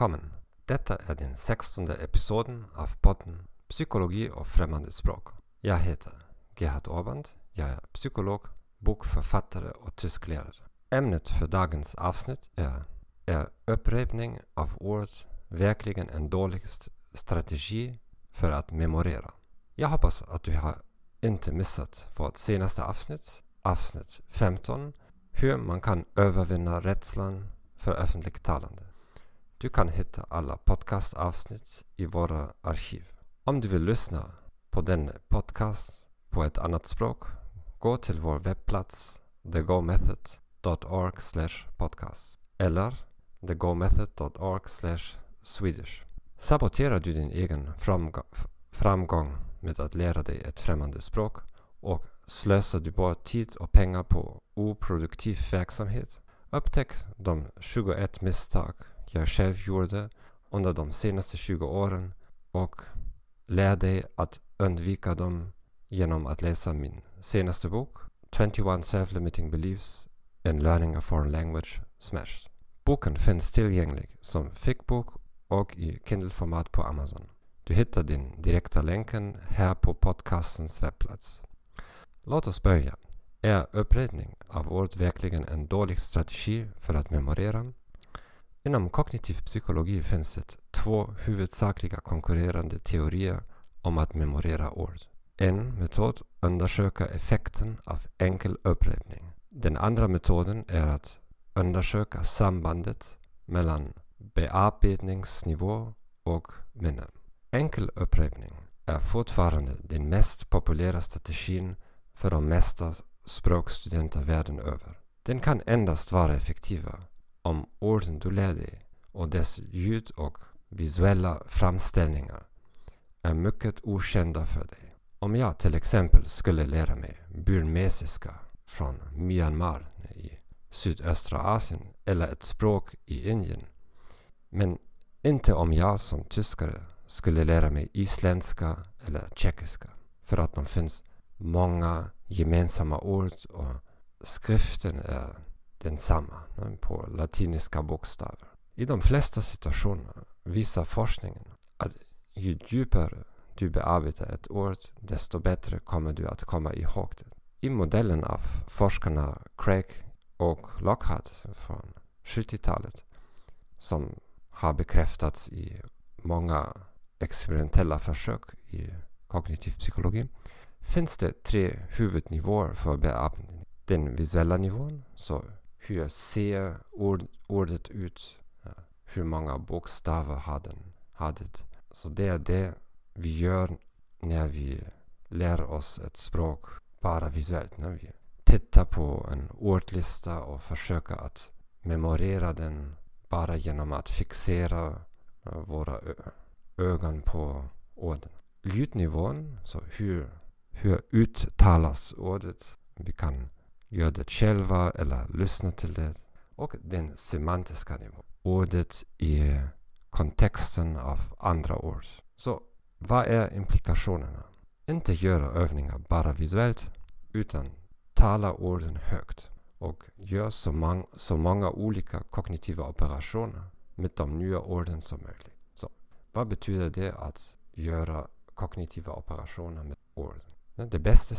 Välkommen! Detta är den sextonde episoden av podden Psykologi och främmande språk. Jag heter Gerhard Orband. Jag är psykolog, bokförfattare och tysklärare. Ämnet för dagens avsnitt är Är upprepning av ord verkligen en dålig strategi för att memorera? Jag hoppas att du har inte missat vårt senaste avsnitt, avsnitt 15, hur man kan övervinna rädslan för öffentligt talande. Du kan hitta alla podcastavsnitt i våra arkiv. Om du vill lyssna på den podcast på ett annat språk, gå till vår webbplats thegomethod.org podcast eller thegomethod.org swedish. Saboterar du din egen framgång med att lära dig ett främmande språk och slösar du bara tid och pengar på oproduktiv verksamhet? Upptäck de 21 misstag jag själv gjorde under de senaste 20 åren och lär dig att undvika dem genom att läsa min senaste bok 21 Self-Limiting Beliefs in Learning a Foreign Language Smash. Boken finns tillgänglig som fickbok och i Kindle-format på Amazon. Du hittar den direkta länken här på podcastens webbplats. Låt oss börja. Är upprepning av ord verkligen en dålig strategi för att memorera? Inom kognitiv psykologi finns det två huvudsakliga konkurrerande teorier om att memorera ord. En metod undersöker effekten av enkel upprepning. Den andra metoden är att undersöka sambandet mellan bearbetningsnivå och minne. Enkel upprepning är fortfarande den mest populära strategin för de mesta språkstudenter världen över. Den kan endast vara effektivare om orden du lär dig och dess ljud och visuella framställningar är mycket okända för dig. Om jag till exempel skulle lära mig burmesiska från Myanmar i sydöstra Asien eller ett språk i Indien. Men inte om jag som tyskare skulle lära mig isländska eller tjeckiska. För att det finns många gemensamma ord och skriften är densamma på latinska bokstäver. I de flesta situationer visar forskningen att ju djupare du bearbetar ett ord, desto bättre kommer du att komma ihåg det. I modellen av forskarna Craig och Lockhart från 70-talet, som har bekräftats i många experimentella försök i kognitiv psykologi, finns det tre huvudnivåer för bearbetning. Den visuella nivån, så hur ser ord, ordet ut? Eh, hur många bokstäver har, den, det? Så det är det vi gör när vi lär oss ett språk bara visuellt. När vi tittar på en ordlista och försöker att memorera den bara genom att fixera eh, våra ögon på orden. Ljudnivån, så hur, hur uttalas ordet? Vi kan gör det själva eller lyssnar till det. Och den semantiska nivån. Ordet i kontexten av andra ord. Så vad är implikationerna? Inte göra övningar bara visuellt utan tala orden högt och gör så, mång så många olika kognitiva operationer med de nya orden som möjligt. Så vad betyder det att göra kognitiva operationer med orden? Det bästa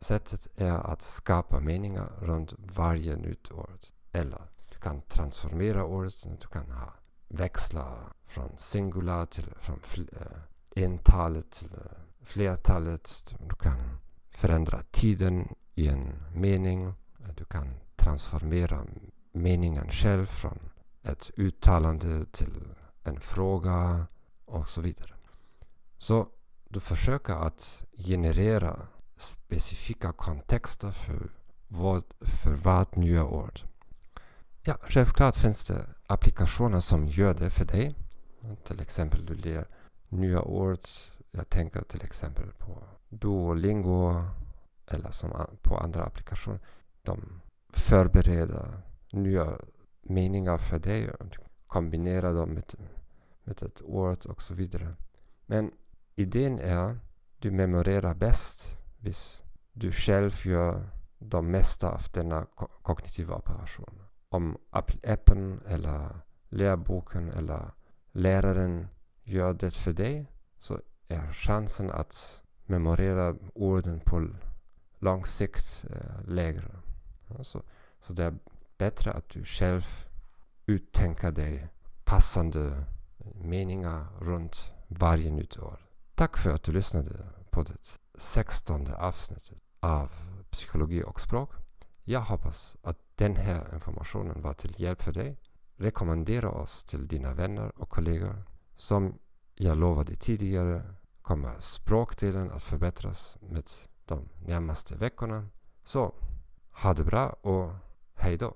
sättet, är att skapa meningar runt varje nytt ord. Eller du kan transformera ordet, du kan ha, växla från singular till från äh, eh, entalet till äh, flertalet. Du kan förändra tiden i en mening. Du kan transformera meningen själv från ett uttalande till en fråga och så vidare. Så du försöker att generera specifika kontexter för vad, för vad nya ord. Ja, självklart finns det applikationer som gör det för dig. Till exempel du lär nya ord. Jag tänker till exempel på Duolingo eller som på andra applikationer. De förbereder nya meningar för dig och kombinerar dem med, med ett ord och så vidare. Men idén är du memorerar bäst om du själv gör de mesta av denna kognitiva operation. Om appen eller lärboken eller läraren gör det för dig så är chansen att memorera orden på lång sikt eh, lägre. Så, så det är bättre att du själv uttänker dig passande meningar runt varje nytt år. Tack för att du lyssnade på det sextonde avsnittet av Psykologi och språk. Jag hoppas att den här informationen var till hjälp för dig. Rekommendera oss till dina vänner och kollegor. Som jag lovade tidigare kommer språkdelen att förbättras med de närmaste veckorna. Så ha det bra och hej då!